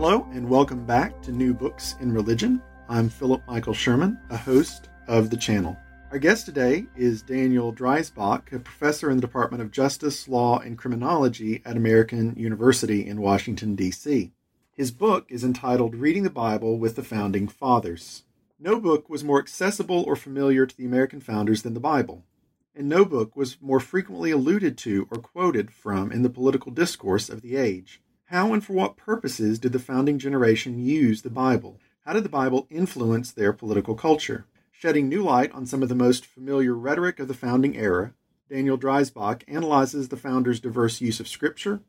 Hello, and welcome back to New Books in Religion. I'm Philip Michael Sherman, a host of the channel. Our guest today is Daniel Dreisbach, a professor in the Department of Justice, Law, and Criminology at American University in Washington, D.C. His book is entitled Reading the Bible with the Founding Fathers. No book was more accessible or familiar to the American founders than the Bible, and no book was more frequently alluded to or quoted from in the political discourse of the age. How and for what purposes did the founding generation use the Bible? How did the Bible influence their political culture? Shedding new light on some of the most familiar rhetoric of the founding era, Daniel Dreisbach analyzes the founders' diverse use of Scripture,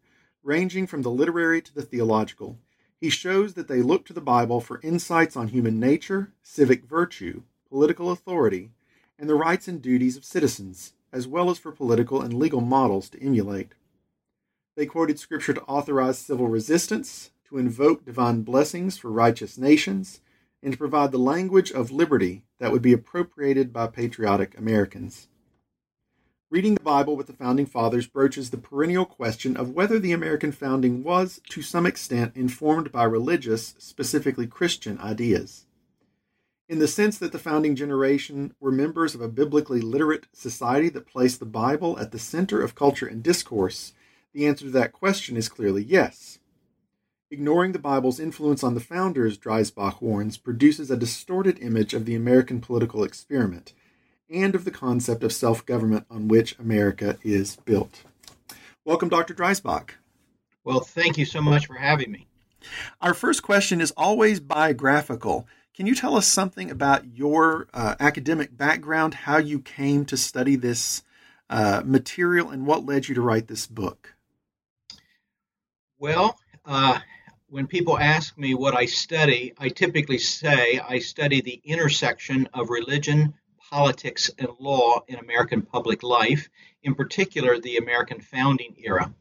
ranging from the literary to the theological. He shows that they looked to the Bible for insights on human nature, civic virtue, political authority, and the rights and duties of citizens, as well as for political and legal models to emulate. They quoted Scripture to authorize civil resistance, to invoke divine blessings for righteous nations, and to provide the language of liberty that would be appropriated by patriotic Americans. Reading the Bible with the Founding Fathers broaches the perennial question of whether the American founding was, to some extent, informed by religious, specifically Christian, ideas. In the sense that the founding generation were members of a biblically literate society that placed the Bible at the center of culture and discourse, the answer to that question is clearly yes. Ignoring the Bible's influence on the founders, Dreisbach warns, produces a distorted image of the American political experiment and of the concept of self government on which America is built. Welcome, Dr. Dreisbach. Well, thank you so much for having me. Our first question is always biographical. Can you tell us something about your uh, academic background, how you came to study this uh, material, and what led you to write this book? Well, uh, when people ask me what I study, I typically say I study the intersection of religion, politics, and law in American public life, in particular the American founding era.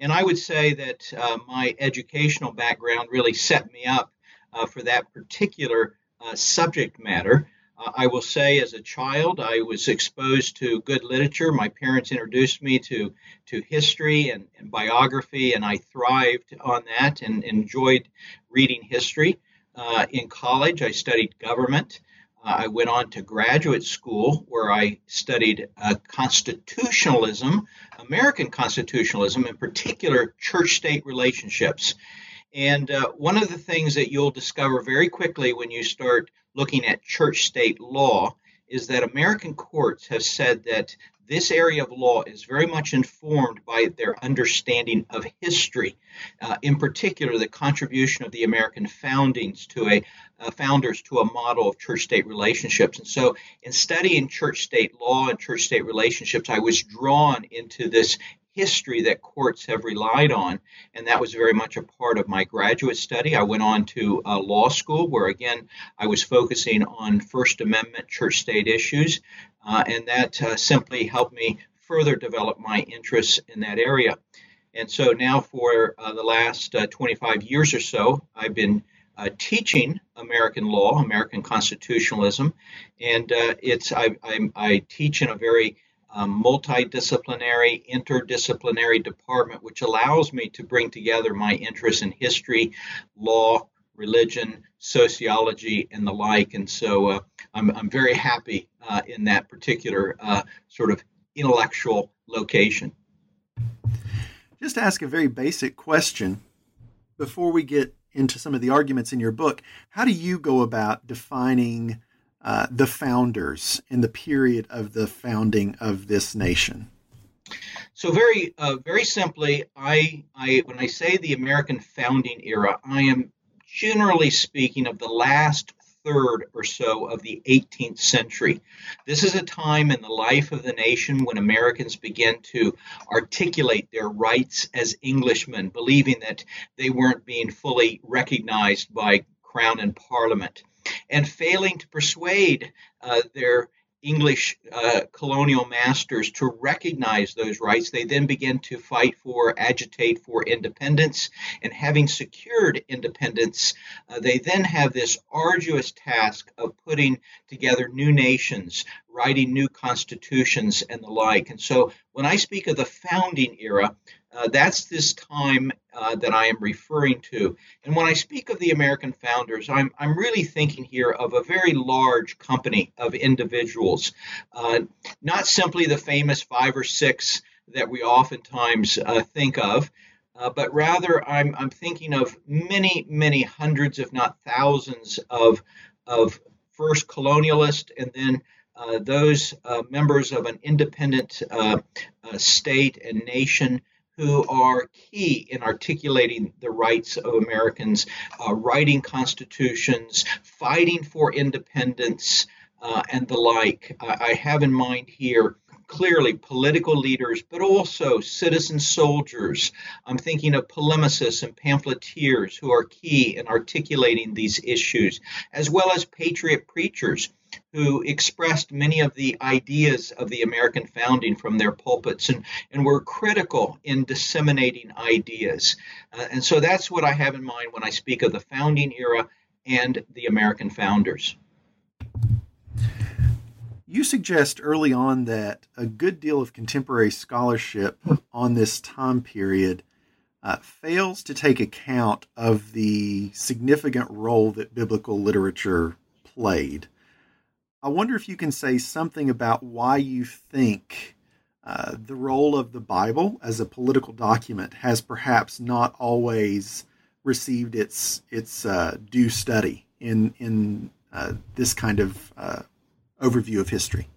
And I would say that uh, my educational background really set me up uh, for that particular uh, subject matter. Uh, I will say, as a child, I was exposed to good literature. My parents introduced me to, to history and, and biography, and I thrived on that and enjoyed reading history. Uh, in college, I studied government. Uh, I went on to graduate school where I studied uh, constitutionalism, American constitutionalism, in particular church state relationships. And uh, one of the things that you'll discover very quickly when you start looking at church state law is that American courts have said that this area of law is very much informed by their understanding of history, uh, in particular the contribution of the American foundings to a uh, founders to a model of church-state relationships. And so, in studying church-state law and church-state relationships, I was drawn into this history that courts have relied on. And that was very much a part of my graduate study. I went on to uh, law school, where again, I was focusing on First Amendment church state issues. Uh, and that uh, simply helped me further develop my interests in that area. And so now, for uh, the last uh, 25 years or so, I've been uh, teaching American law, American constitutionalism, and it's I, I, I teach in a very a multidisciplinary, interdisciplinary department, which allows me to bring together my interests in history, law, religion, sociology, and the like. And so uh, I'm, I'm very happy uh, in that particular uh, sort of intellectual location. Just to ask a very basic question before we get into some of the arguments in your book. How do you go about defining uh, the founders in the period of the founding of this nation? So very, uh, very simply, I, I, when I say the American founding era, I am generally speaking of the last third or so of the 18th century. This is a time in the life of the nation when Americans begin to articulate their rights as Englishmen, believing that they weren't being fully recognized by Crown and Parliament and failing to persuade uh, their English uh, colonial masters to recognize those rights, they then begin to fight for, agitate for independence. And having secured independence, uh, they then have this arduous task of putting together new nations, writing new constitutions and the like. And so when I speak of the founding era, uh, that's this time uh, that I am referring to. And when I speak of the American founders, I'm, I'm really thinking here of a very large company of individuals, uh, not simply the famous five or six that we oftentimes uh, think of. Uh, but rather, I'm, I'm thinking of many, many hundreds, if not thousands, of, of first colonialists and then uh, those members of an independent state and nation who are key in articulating the rights of Americans, uh, writing constitutions, fighting for independence, uh, and the like. I, I have in mind here clearly political leaders, but also citizen soldiers. I'm thinking of polemicists and pamphleteers who are key in articulating these issues, as well as patriot preachers who expressed many of the ideas of the American founding from their pulpits and, and were critical in disseminating ideas. Uh, and so that's what I have in mind when I speak of the founding era and the American founders. You suggest early on that a good deal of contemporary scholarship on this time period uh, fails to take account of the significant role that biblical literature played. I wonder if you can say something about why you think uh, the role of the Bible as a political document has perhaps not always received its its uh, due study in in uh, this kind of uh, overview of history?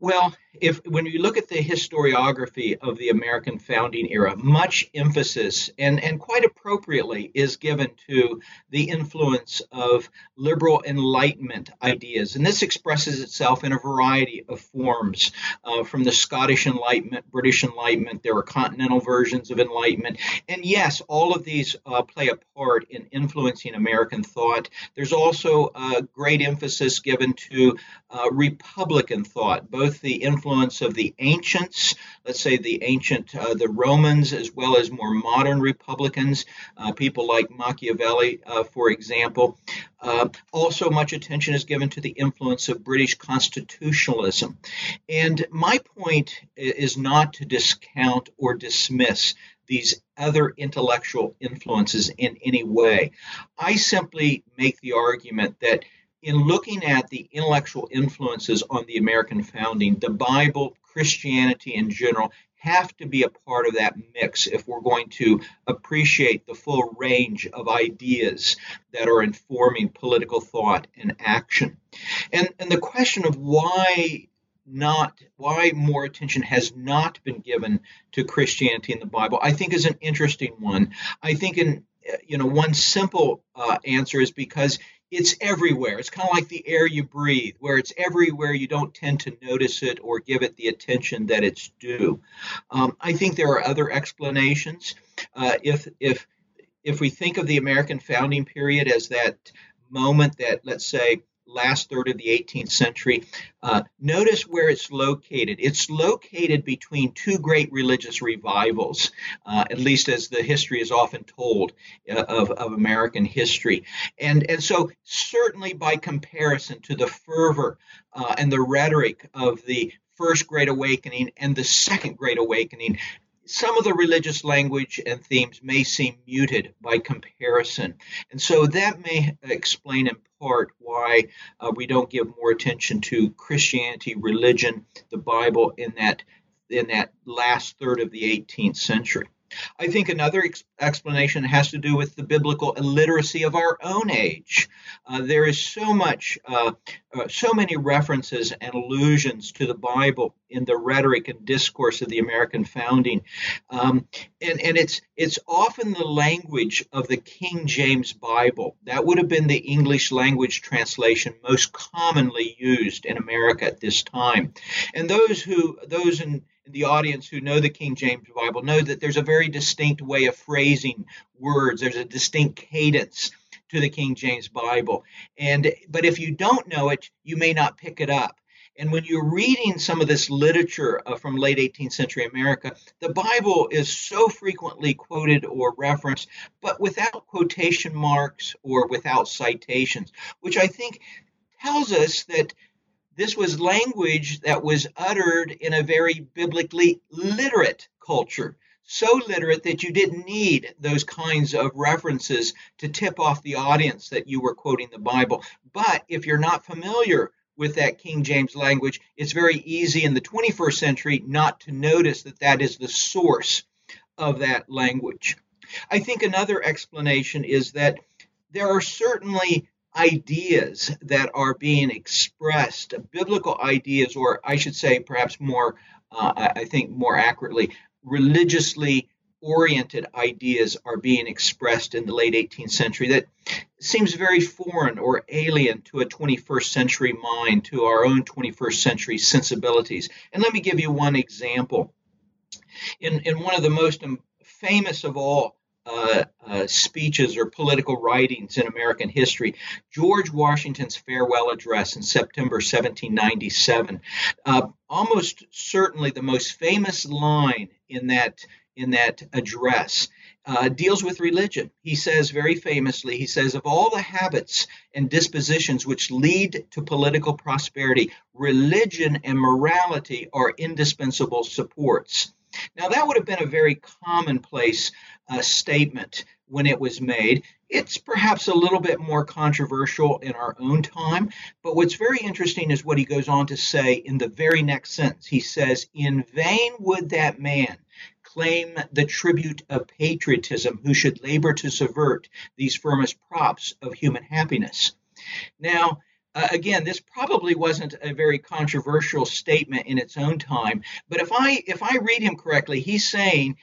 Well, if when you look at the historiography of the American founding era, much emphasis and, and quite appropriately is given to the influence of liberal enlightenment ideas. And this expresses itself in a variety of forms uh, from the Scottish Enlightenment, British Enlightenment, there are continental versions of Enlightenment. And yes, all of these uh, play a part in influencing American thought. There's also a great emphasis given to uh, Republican thought, both the influence influence of the ancients, let's say the ancient, uh, the Romans, as well as more modern Republicans, uh, people like Machiavelli, uh, for example. Uh, also, much attention is given to the influence of British constitutionalism. And my point is not to discount or dismiss these other intellectual influences in any way. I simply make the argument that in looking at the intellectual influences on the American founding, the Bible, Christianity in general, have to be a part of that mix if we're going to appreciate the full range of ideas that are informing political thought and action. And, and the question of why not why more attention has not been given to Christianity in the Bible, I think is an interesting one. I think in you know one simple uh, answer is because it's everywhere. It's kind of like the air you breathe, where it's everywhere. You don't tend to notice it or give it the attention that it's due. Um, I think there are other explanations. Uh, if if if we think of the American founding period as that moment that, let's say, last third of the 18th century. Uh, notice where it's located. It's located between two great religious revivals, uh, at least as the history is often told uh, of, of American history. And, and so, certainly by comparison to the fervor uh, and the rhetoric of the First Great Awakening and the Second Great Awakening, some of the religious language and themes may seem muted by comparison. And so that may explain in part why uh, we don't give more attention to Christianity, religion, the Bible in that in that last third of the 18th century. I think another ex- explanation has to do with the biblical illiteracy of our own age. Uh, there is so much, uh, uh, so many references and allusions to the Bible in the rhetoric and discourse of the American founding, um, and and it's it's often the language of the King James Bible. That would have been the English language translation most commonly used in America at this time, and those who those in the audience who know the King James Bible know that there's a very distinct way of phrasing words. There's a distinct cadence to the King James Bible. And but if you don't know it, you may not pick it up. And when you're reading some of this literature uh, from late 18th century America, the Bible is so frequently quoted or referenced, but without quotation marks or without citations, which I think tells us that this was language that was uttered in a very biblically literate culture so literate that you didn't need those kinds of references to tip off the audience that you were quoting the Bible. But if you're not familiar with that King James language, it's very easy in the 21st century not to notice that that is the source of that language. I think another explanation is that there are certainly ideas that are being expressed, biblical ideas, or I should say, perhaps more, uh, I think more accurately, religiously oriented ideas are being expressed in the late 18th century that seems very foreign or alien to a 21st century mind, to our own 21st century sensibilities. And let me give you one example. In, in one of the most famous of all uh, uh, speeches or political writings in American history. George Washington's farewell address in September 1797. Uh, almost certainly the most famous line in that in that address uh, deals with religion. He says very famously, he says, of all the habits and dispositions which lead to political prosperity, religion and morality are indispensable supports. Now, that would have been a very commonplace uh, statement when it was made. It's perhaps a little bit more controversial in our own time, but what's very interesting is what he goes on to say in the very next sentence. He says, In vain would that man claim the tribute of patriotism who should labor to subvert these firmest props of human happiness. Now, uh, again, this probably wasn't a very controversial statement in its own time, but if I if I read him correctly, he's saying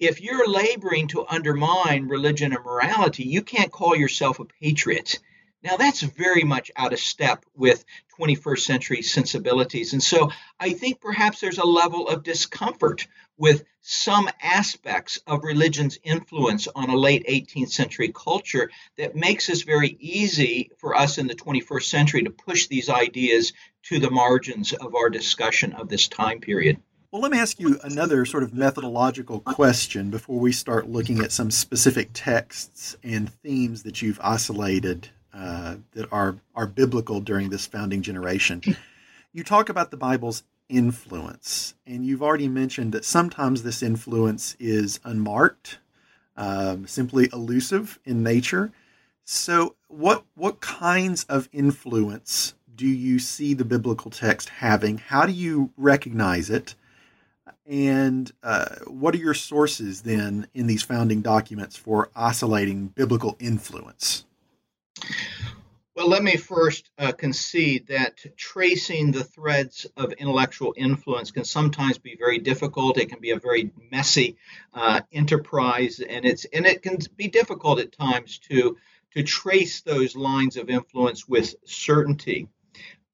if you're laboring to undermine religion and morality, you can't call yourself a patriot. Now, that's very much out of step with 21st century sensibilities. And so I think perhaps there's a level of discomfort with some aspects of religion's influence on a late 18th century culture that makes it very easy for us in the 21st century to push these ideas to the margins of our discussion of this time period. Well, let me ask you another sort of methodological question before we start looking at some specific texts and themes that you've isolated uh, that are are biblical during this founding generation. You talk about the Bible's influence, and you've already mentioned that sometimes this influence is unmarked, um, simply elusive in nature. So, what what kinds of influence do you see the biblical text having? How do you recognize it? And uh, what are your sources then in these founding documents for oscillating biblical influence? Well, let me first uh, concede that tracing the threads of intellectual influence can sometimes be very difficult. It can be a very messy uh, enterprise, and it's and it can be difficult at times to to trace those lines of influence with certainty.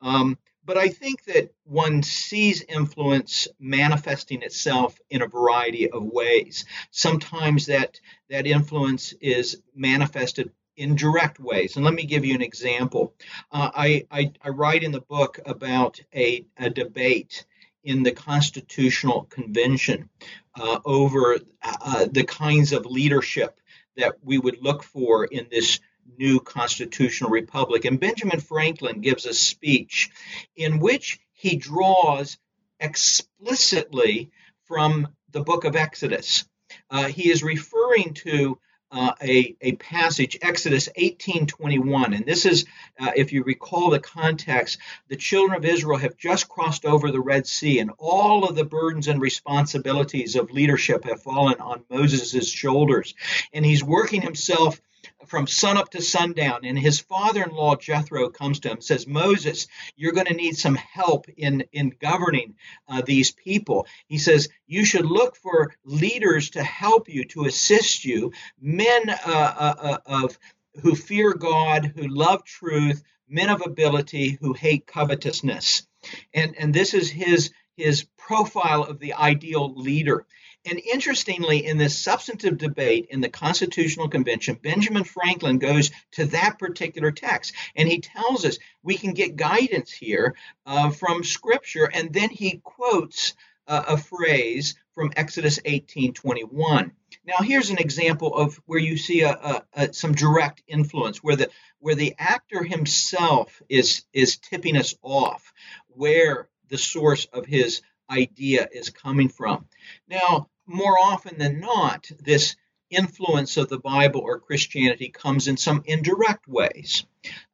Um, but I think that one sees influence manifesting itself in a variety of ways. Sometimes that that influence is manifested in direct ways. And let me give you an example. Uh, I, I, I, write in the book about a, a debate in the Constitutional Convention uh, over uh, the kinds of leadership that we would look for in this new constitutional republic. And Benjamin Franklin gives a speech in which he draws explicitly from the book of Exodus. Uh, he is referring to uh, a, a passage, Exodus 18:21, and this is, uh, if you recall the context, the children of Israel have just crossed over the Red Sea, and all of the burdens and responsibilities of leadership have fallen on Moses' shoulders, and he's working himself from sunup to sundown. And his father in law, Jethro, comes to him and says, Moses, you're going to need some help in, in governing uh, these people. He says, You should look for leaders to help you, to assist you, men uh, uh, uh of who fear God, who love truth, men of ability, who hate covetousness. And, and this is his, his profile of the ideal leader. And interestingly, in this substantive debate in the Constitutional Convention, Benjamin Franklin goes to that particular text and he tells us we can get guidance here uh, from Scripture. And then he quotes uh, a phrase from Exodus 18:21. Now, here's an example of where you see a, a, a, some direct influence, where the where the actor himself is is tipping us off, where the source of his idea is coming from. Now, more often than not, this influence of the Bible or Christianity comes in some indirect ways.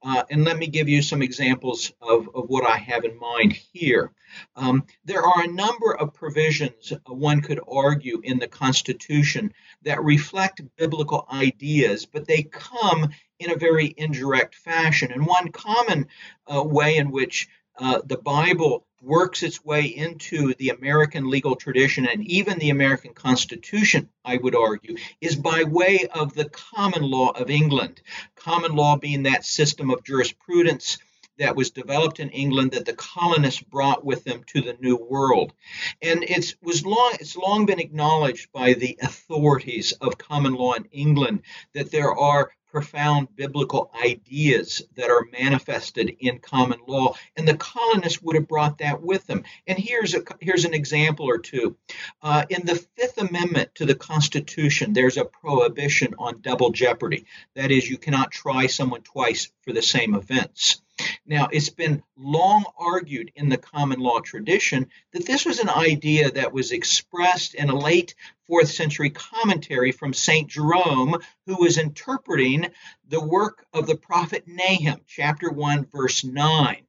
Uh, and let me give you some examples of, of what I have in mind here. Um, there are a number of provisions, uh, one could argue, in the Constitution that reflect biblical ideas, but they come in a very indirect fashion. And one common uh, way in which uh, the Bible works its way into the American legal tradition and even the American Constitution, I would argue, is by way of the common law of England. Common law being that system of jurisprudence that was developed in England that the colonists brought with them to the New World. And it's was long it's long been acknowledged by the authorities of common law in England that there are profound biblical ideas that are manifested in common law, and the colonists would have brought that with them. And here's a here's an example or two. Uh, in the Fifth Amendment to the Constitution, there's a prohibition on double jeopardy. That is, you cannot try someone twice for the same offense. Now, it's been long argued in the common law tradition that this was an idea that was expressed in a late fourth century commentary from St. Jerome, who was interpreting the work of the prophet Nahum, chapter 1, verse 9.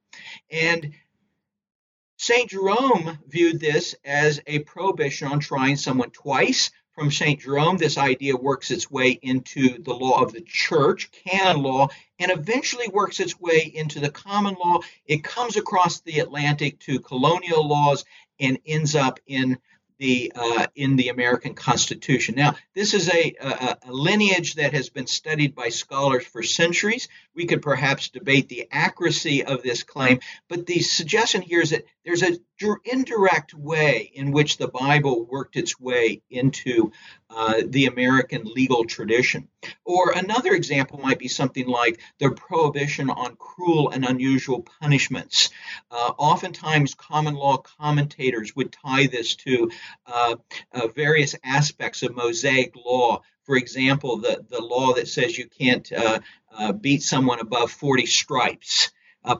And St. Jerome viewed this as a prohibition on trying someone twice from St. Jerome, this idea works its way into the law of the church, canon law, and eventually works its way into the common law. It comes across the Atlantic to colonial laws and ends up in the uh, in the American Constitution. Now, this is a, a, a, lineage that has been studied by scholars for centuries. We could perhaps debate the accuracy of this claim, but the suggestion here is that there's an indirect way in which the Bible worked its way into uh, the American legal tradition. Or another example might be something like the prohibition on cruel and unusual punishments. Uh, oftentimes, common law commentators would tie this to uh, uh various aspects of Mosaic law. For example, the, the law that says you can't uh, uh, beat someone above 40 stripes,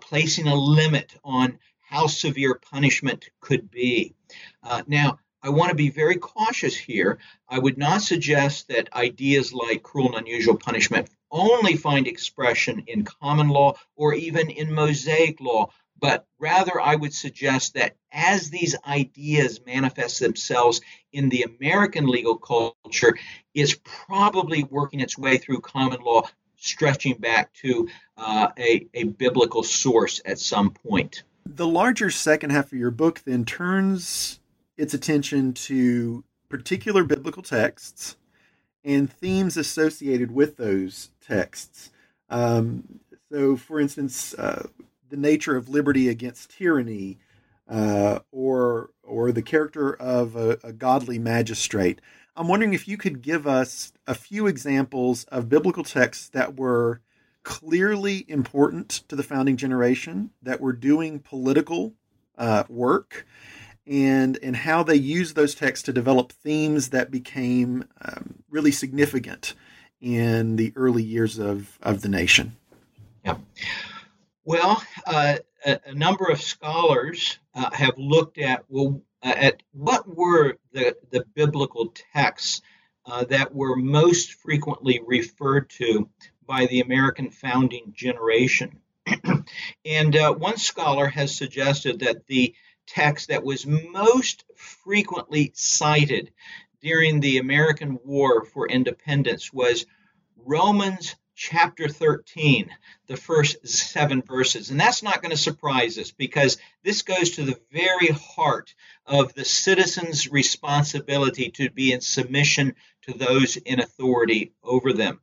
placing a limit on how severe punishment could be. Uh, now, I want to be very cautious here. I would not suggest that ideas like cruel and unusual punishment only find expression in common law or even in Mosaic law, but rather I would suggest that as these ideas manifest themselves in the American legal culture, it's probably working its way through common law, stretching back to uh, a, a biblical source at some point. The larger second half of your book then turns its attention to particular biblical texts and themes associated with those texts. Um, so, for instance, uh, the nature of liberty against tyranny, uh, or or the character of a, a, godly magistrate. I'm wondering if you could give us a few examples of biblical texts that were clearly important to the founding generation that were doing political uh, work and and how they used those texts to develop themes that became um, really significant in the early years of, of the nation. Yeah. Well, uh, a, a, number of scholars uh, have looked at well uh, at what were the, the biblical texts uh, that were most frequently referred to by the American founding generation. and uh, one scholar has suggested that the text that was most frequently cited during the American War for Independence was Romans chapter 13, the first seven verses. And that's not going to surprise us because this goes to the very heart of the citizen's responsibility to be in submission to those in authority over them.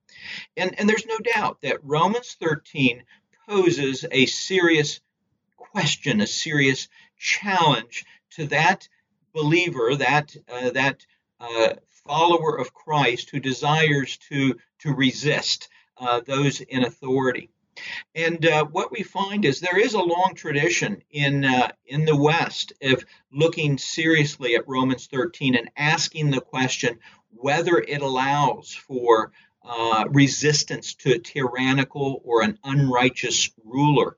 And, and there's no doubt that Romans 13 poses a serious question, a serious challenge to that believer, that, uh, that uh, follower of Christ who desires to, to resist uh, those in authority. And uh, what we find is there is a long tradition in uh, in the West of looking seriously at Romans 13 and asking the question whether it allows for uh, resistance to a tyrannical or an unrighteous ruler.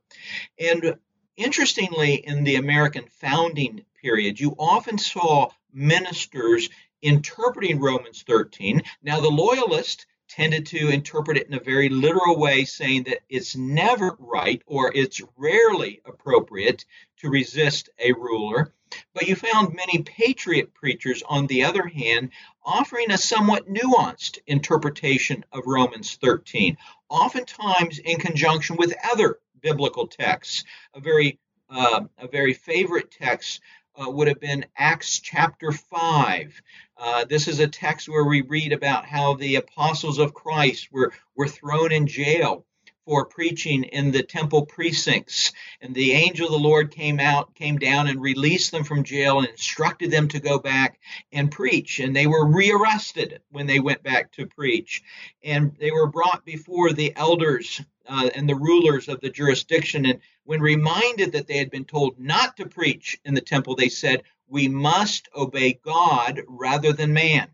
And interestingly, in the American founding period, you often saw ministers interpreting Romans 13. Now, the loyalists tended to interpret it in a very literal way, saying that it's never right or it's rarely appropriate to resist a ruler. But you found many patriot preachers, on the other hand, offering a somewhat nuanced interpretation of Romans 13, oftentimes in conjunction with other biblical texts. A very uh, a very favorite text uh, would have been Acts chapter 5. Uh, this is a text where we read about how the apostles of Christ were, were thrown in jail for preaching in the temple precincts. And the angel of the Lord came out, came down and released them from jail and instructed them to go back and preach. And they were rearrested when they went back to preach. And they were brought before the elders uh, and the rulers of the jurisdiction. And when reminded that they had been told not to preach in the temple, they said, We must obey God rather than man.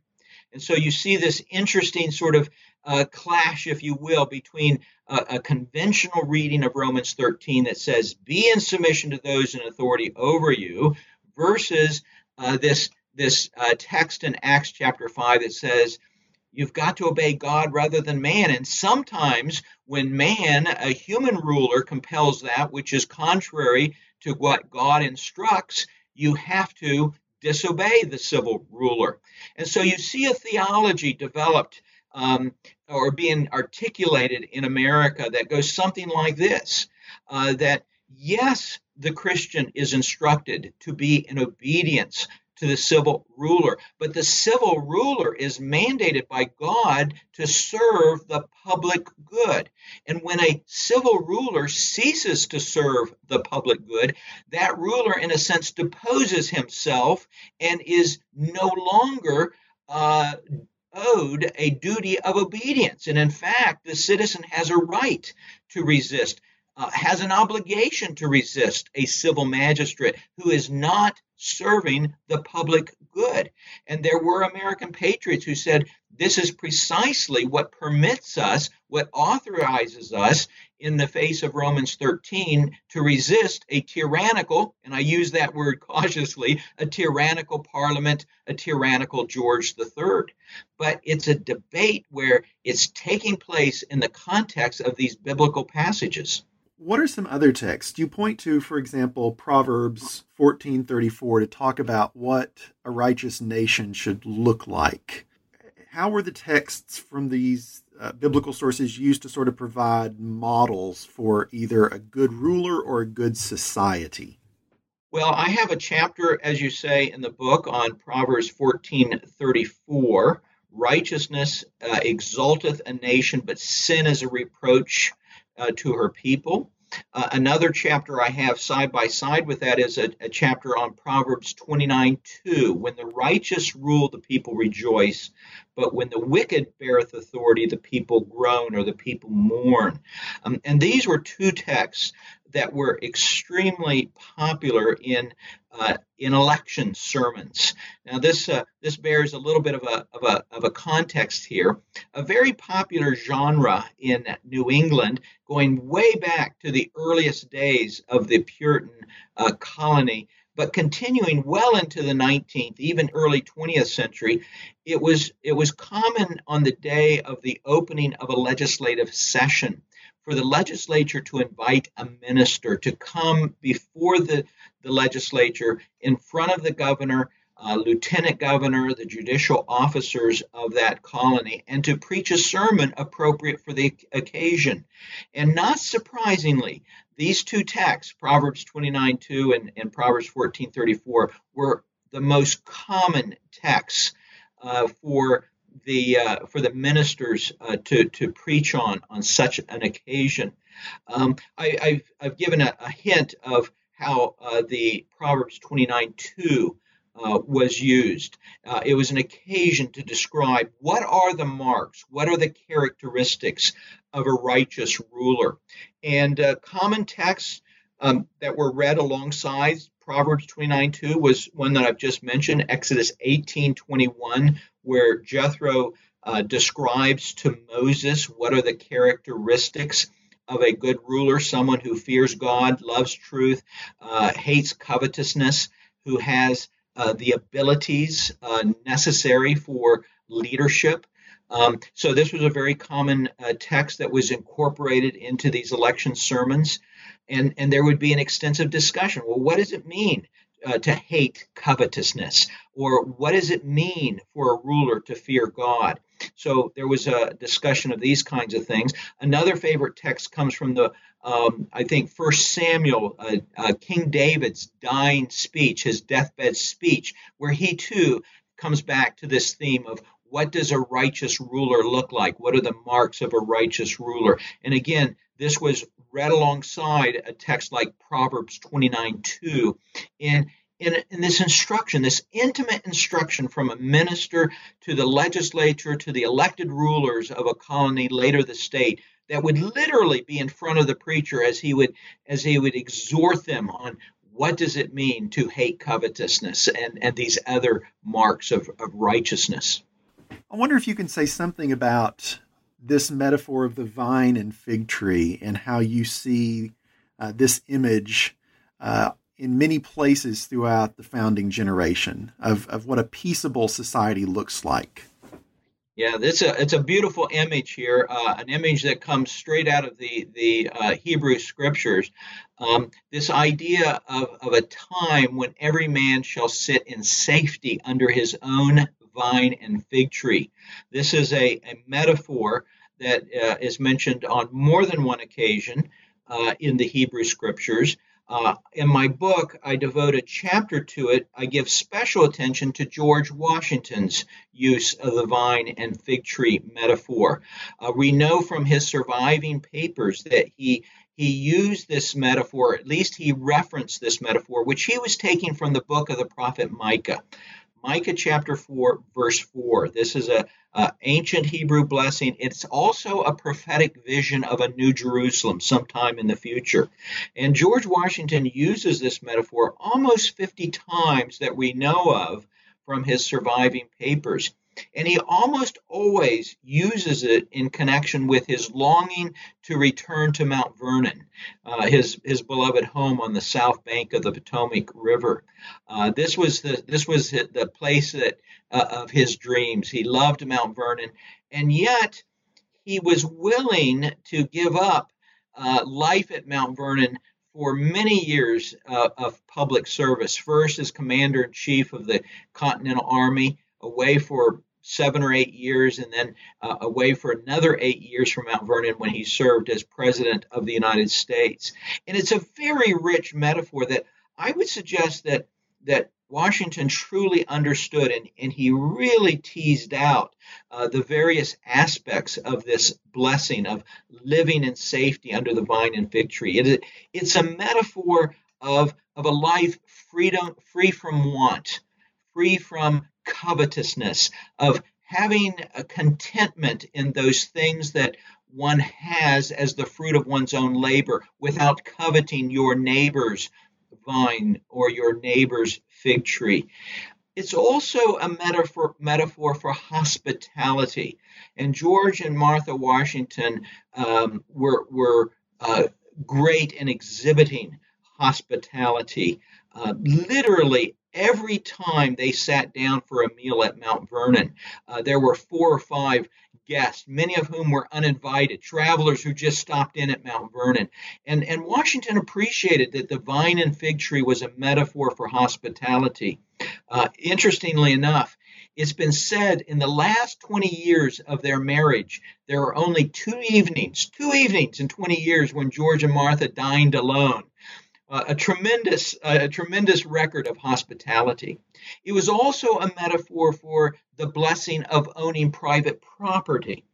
And so you see this interesting sort of uh, clash, if you will, between a, conventional reading of Romans 13 that says, be in submission to those in authority over you, versus uh, this, this uh, text in Acts chapter 5 that says, you've got to obey God rather than man. And sometimes when man, a human ruler, compels that which is contrary to what God instructs, you have to disobey the civil ruler. And so you see a theology developed um, or being articulated in America that goes something like this uh, that yes, the Christian is instructed to be in obedience to the civil ruler, but the civil ruler is mandated by God to serve the public good. And when a civil ruler ceases to serve the public good, that ruler, in a sense, deposes himself and is no longer uh, owed a duty of obedience. And in fact, the citizen has a right to resist, uh, has an obligation to resist a civil magistrate who is not serving the public good. And there were American patriots who said, this is precisely what permits us, what authorizes us in the face of Romans 13 to resist a tyrannical, and I use that word cautiously, a tyrannical parliament, a tyrannical George III. But it's a debate where it's taking place in the context of these biblical passages. What are some other texts? You point to, for example, Proverbs 14:34 to talk about what a righteous nation should look like. How were the texts from these uh, biblical sources used to sort of provide models for either a good ruler or a good society? Well, I have a chapter, as you say in the book, on Proverbs 14:34. Righteousness uh, exalteth a nation, but sin is a reproach uh, to her people. Uh, another chapter I have side by side with that is a, a chapter on Proverbs 29 2. When the righteous rule, the people rejoice, but when the wicked beareth authority, the people groan or the people mourn. Um, and these were two texts that were extremely popular in uh, in election sermons. Now, this uh, this bears a little bit of a, of a of a context here. A very popular genre in New England, going way back to the earliest days of the Puritan uh, colony, but continuing well into the 19th, even early 20th century, it was it was common on the day of the opening of a legislative session for the legislature to invite a minister to come before the, the legislature in front of the governor, uh, lieutenant governor, the judicial officers of that colony, and to preach a sermon appropriate for the occasion. And not surprisingly, these two texts, Proverbs 29 2 and, and Proverbs 14 34, were the most common texts uh, for the uh, for the ministers uh, to to preach on on such an occasion. Um, I, have I've given a, a, hint of how uh, the Proverbs 29 2 uh, was used. Uh, it was an occasion to describe what are the marks, what are the characteristics of a righteous ruler. And uh, common texts um, that were read alongside Proverbs 29 2 was one that I've just mentioned, Exodus 18 21, where Jethro uh, describes to Moses what are the characteristics of a good ruler, someone who fears God, loves truth, uh, hates covetousness, who has uh, the abilities uh, necessary for leadership. Um, so, this was a very common uh, text that was incorporated into these election sermons. And, and there would be an extensive discussion. Well, what does it mean uh, to hate covetousness? Or what does it mean for a ruler to fear God? So there was a discussion of these kinds of things. Another favorite text comes from the, um, I think, First Samuel, uh, uh, King David's dying speech, his deathbed speech, where he too comes back to this theme of what does a righteous ruler look like? What are the marks of a righteous ruler? And again, this was read alongside a text like Proverbs 29 2. And in, in this instruction, this intimate instruction from a minister to the legislature to the elected rulers of a colony, later the state, that would literally be in front of the preacher as he would as he would exhort them on what does it mean to hate covetousness and, and these other marks of, of righteousness. I wonder if you can say something about this metaphor of the vine and fig tree and how you see uh, this image uh, in many places throughout the founding generation of, of what a peaceable society looks like. Yeah, it's a it's a beautiful image here, uh, an image that comes straight out of the the uh, Hebrew scriptures. Um, this idea of, of a time when every man shall sit in safety under his own vine and fig tree. This is a, a metaphor that uh, is mentioned on more than one occasion uh, in the Hebrew scriptures. Uh, in my book, I devote a chapter to it. I give special attention to George Washington's use of the vine and fig tree metaphor. Uh, we know from his surviving papers that he he used this metaphor, at least he referenced this metaphor, which he was taking from the book of the prophet Micah. Micah chapter 4, verse 4. This is a, a, ancient Hebrew blessing. It's also a prophetic vision of a new Jerusalem sometime in the future. And George Washington uses this metaphor almost 50 times that we know of from his surviving papers. And he almost always uses it in connection with his longing to return to Mount Vernon, uh, his, his beloved home on the south bank of the Potomac River. Uh, this was the this was the place that uh, of his dreams. He loved Mount Vernon, and yet he was willing to give up uh, life at Mount Vernon for many years uh, of public service. First as commander in chief of the Continental Army, away for seven or eight years, and then uh, away for another eight years from Mount Vernon when he served as president of the United States. And it's a very rich metaphor that I would suggest that that Washington truly understood and, and he really teased out uh, the various aspects of this blessing of living in safety under the vine and fig tree. It, it's a metaphor of, of a life freedom, free from want, free from covetousness, of having a contentment in those things that one has as the fruit of one's own labor without coveting your neighbor's vine or your neighbor's fig tree. It's also a metaphor, metaphor for hospitality. And George and Martha Washington um, were, were uh, great in exhibiting hospitality. Uh, literally every time they sat down for a meal at Mount Vernon, uh, there were four or five guests, many of whom were uninvited, travelers who just stopped in at Mount Vernon. And, and Washington appreciated that the vine and fig tree was a metaphor for hospitality. Uh, interestingly enough, it's been said in the last 20 years of their marriage, there are only two evenings, two evenings in 20 years when George and Martha dined alone uh, a tremendous, uh, a tremendous record of hospitality. It was also a metaphor for the blessing of owning private property.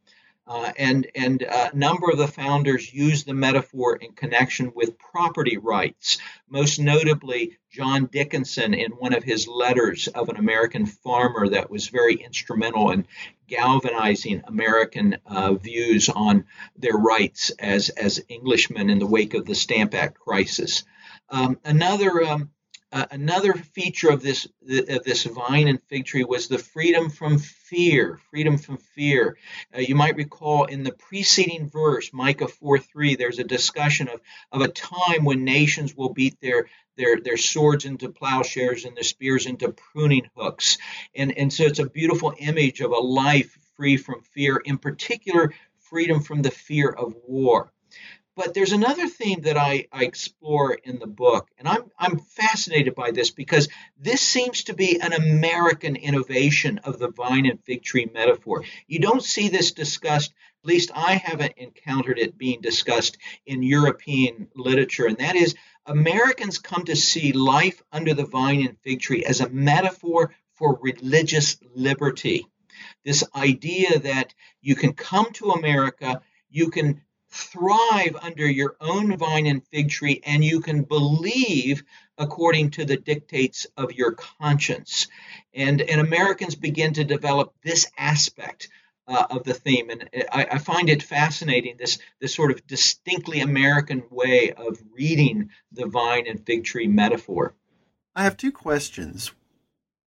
Uh, and and a number of the founders used the metaphor in connection with property rights. Most notably, John Dickinson, in one of his letters of an American farmer, that was very instrumental in galvanizing American uh, views on their rights as as Englishmen in the wake of the Stamp Act crisis. Um, another um, uh, another feature of this of this vine and fig tree was the freedom from fear. Freedom from fear. Uh, you might recall in the preceding verse, Micah four three. there's a discussion of, of a time when nations will beat their their their swords into plowshares and their spears into pruning hooks. And and so it's a beautiful image of a life free from fear, in particular, freedom from the fear of war. But there's another theme that I, I, explore in the book, and I'm, I'm fascinated by this because this seems to be an American innovation of the vine and fig tree metaphor. You don't see this discussed, at least I haven't encountered it being discussed in European literature, and that is Americans come to see life under the vine and fig tree as a metaphor for religious liberty. This idea that you can come to America, you can thrive under your own vine and fig tree, and you can believe according to the dictates of your conscience. And, and Americans begin to develop this aspect uh, of the theme. And I, I, find it fascinating, this, this sort of distinctly American way of reading the vine and fig tree metaphor. I have two questions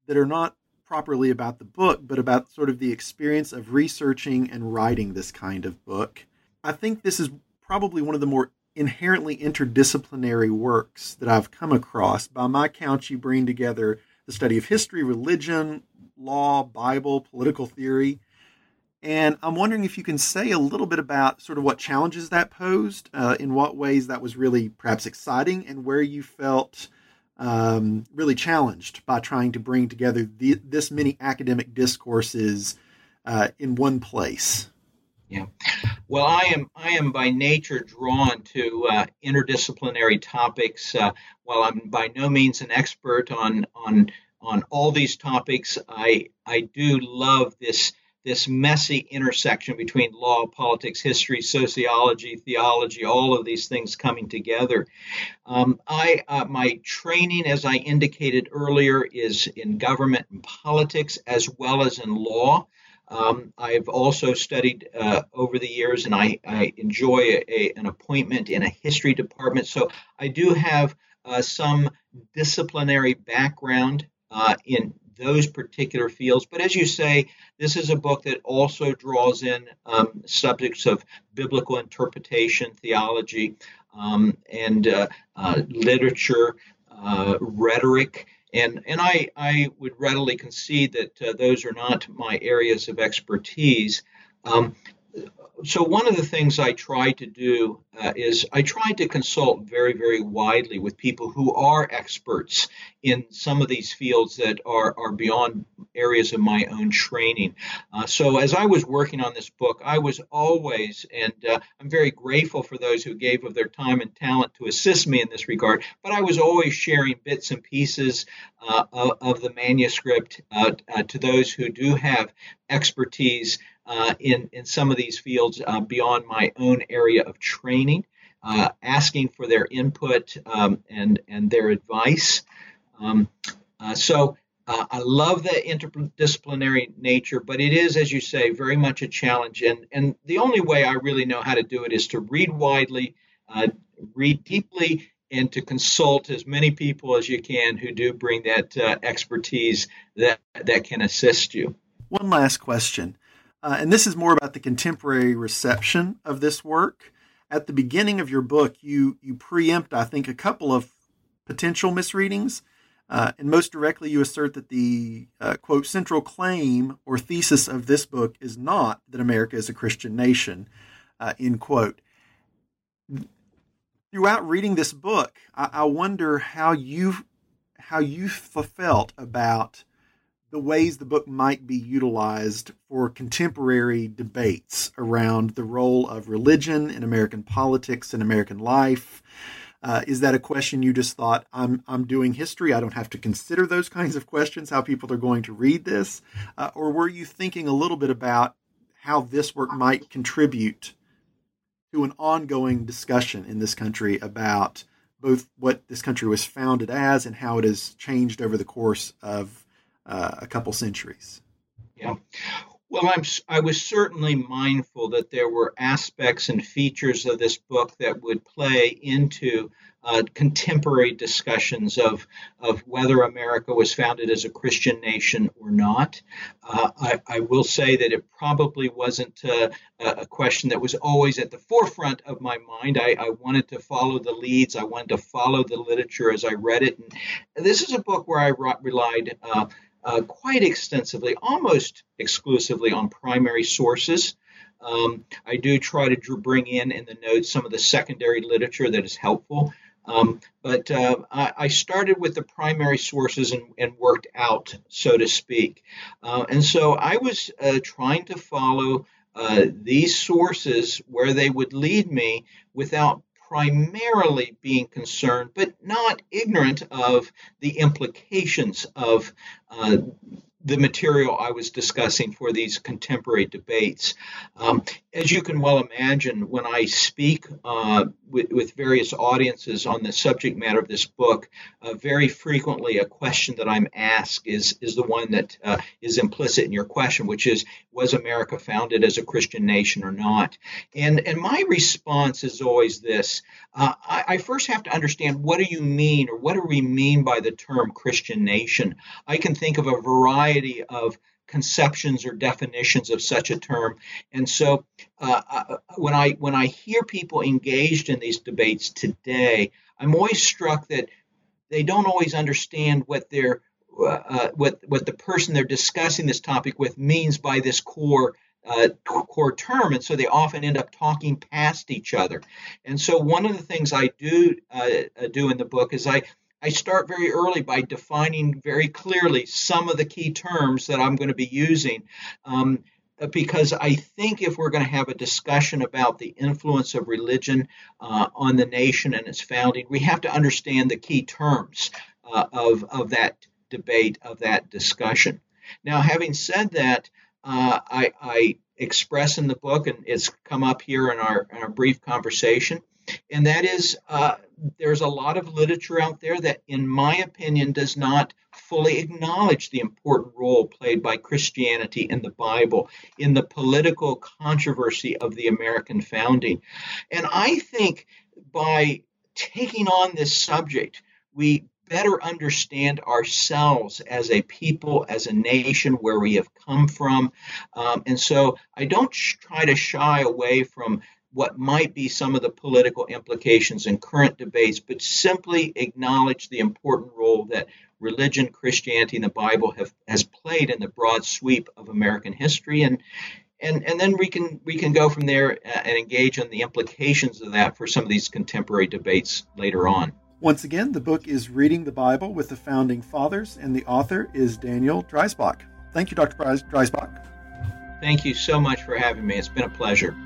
that are not properly about the book, but about sort of the experience of researching and writing this kind of book. I think this is probably one of the more inherently interdisciplinary works that I've come across. By my count, you bring together the study of history, religion, law, Bible, political theory. And I'm wondering if you can say a little bit about sort of what challenges that posed, uh, in what ways that was really perhaps exciting, and where you felt um, really challenged by trying to bring together the, this many academic discourses uh, in one place. Yeah. Well, I am I am by nature drawn to uh, interdisciplinary topics. Uh, while I'm by no means an expert on on on all these topics, I I do love this this messy intersection between law, politics, history, sociology, theology, all of these things coming together. Um, I uh, my training, as I indicated earlier, is in government and politics as well as in law. Um, I've also studied uh, over the years, and I, I enjoy a, a, an appointment in a history department. So I do have uh, some disciplinary background uh, in those particular fields. But as you say, this is a book that also draws in um, subjects of biblical interpretation, theology, um, and uh, uh, literature, uh, rhetoric. And, and I, I would readily concede that uh, those are not my areas of expertise. Um, so one of the things I try to do uh, is I try to consult very, very widely with people who are experts in some of these fields that are, are beyond areas of my own training. Uh, so as I was working on this book, I was always, and uh, I'm very grateful for those who gave of their time and talent to assist me in this regard, but I was always sharing bits and pieces uh, of, of, the manuscript uh, uh, to those who do have expertise uh, in, in some of these fields uh, beyond my own area of training, uh, asking for their input um, and, and their advice. Um, uh, so uh, I love the interdisciplinary nature, but it is, as you say, very much a challenge. And, and the only way I really know how to do it is to read widely, uh, read deeply, and to consult as many people as you can who do bring that expertise that, that can assist you. One last question. Uh, and this is more about the contemporary reception of this work. At the beginning of your book, you you preempt, I think, a couple of potential misreadings. Uh, and most directly, you assert that the uh, quote central claim or thesis of this book is not that America is a Christian nation. Uh, end quote. Throughout reading this book, I, I wonder how you how you felt about the ways the book might be utilized for contemporary debates around the role of religion in American politics and American life. Uh, is that a question you just thought I'm I'm doing history? I don't have to consider those kinds of questions. How people are going to read this, uh, or were you thinking a little bit about how this work might contribute to an ongoing discussion in this country about both what this country was founded as and how it has changed over the course of uh, a couple centuries. Yeah. Well, I'm, I was certainly mindful that there were aspects and features of this book that would play into uh, contemporary discussions of, of whether America was founded as a Christian nation or not. Uh, I, I, will say that it probably wasn't uh, a question that was always at the forefront of my mind. I, I, wanted to follow the leads, I wanted to follow the literature as I read it. And this is a book where I relied uh, quite extensively, almost exclusively on primary sources. Um, I do try to bring in in the notes some of the secondary literature that is helpful. Um, but uh, I, I, started with the primary sources and, and worked out, so to speak. Uh, and so I was uh, trying to follow uh, these sources where they would lead me without primarily being concerned, but not ignorant of the implications of uh, the material I was discussing for these contemporary debates. Um, as you can well imagine, when I speak uh, with, with, various audiences on the subject matter of this book, uh, very frequently a question that I'm asked is, is the one that uh, is implicit in your question, which is Was America founded as a Christian nation or not? And, and my response is always this uh, I, I first have to understand what do you mean or what do we mean by the term Christian nation? I can think of a variety of conceptions or definitions of such a term. And so, uh, uh, when I when I hear people engaged in these debates today, I'm always struck that they don't always understand what they're uh, uh what what the person they're discussing this topic with means by this core. Uh, core term, and so they often end up talking past each other. And so, one of the things I do uh, do in the book is I I start very early by defining very clearly some of the key terms that I'm going to be using. Um, because I think if we're going to have a discussion about the influence of religion uh, on the nation and its founding, we have to understand the key terms uh, of, of that debate, of that discussion. Now, having said that, uh, I, I, express in the book, and it's come up here in our, in our brief conversation, and that is uh, there's a lot of literature out there that, in my opinion, does not fully acknowledge the important role played by Christianity in the Bible in the political controversy of the American founding. And I think by taking on this subject, we better understand ourselves as a people, as a nation, where we have come from. Um, and so I don't sh- try to shy away from what might be some of the political implications in current debates, but simply acknowledge the important role that religion, Christianity, and the Bible have has played in the broad sweep of American history, and and and then we can we can go from there uh, and engage on the implications of that for some of these contemporary debates later on. Once again, the book is Reading the Bible with the Founding Fathers, and the author is Daniel Dreisbach. Thank you, Dr. Dreisbach. Thank you so much for having me. It's been a pleasure.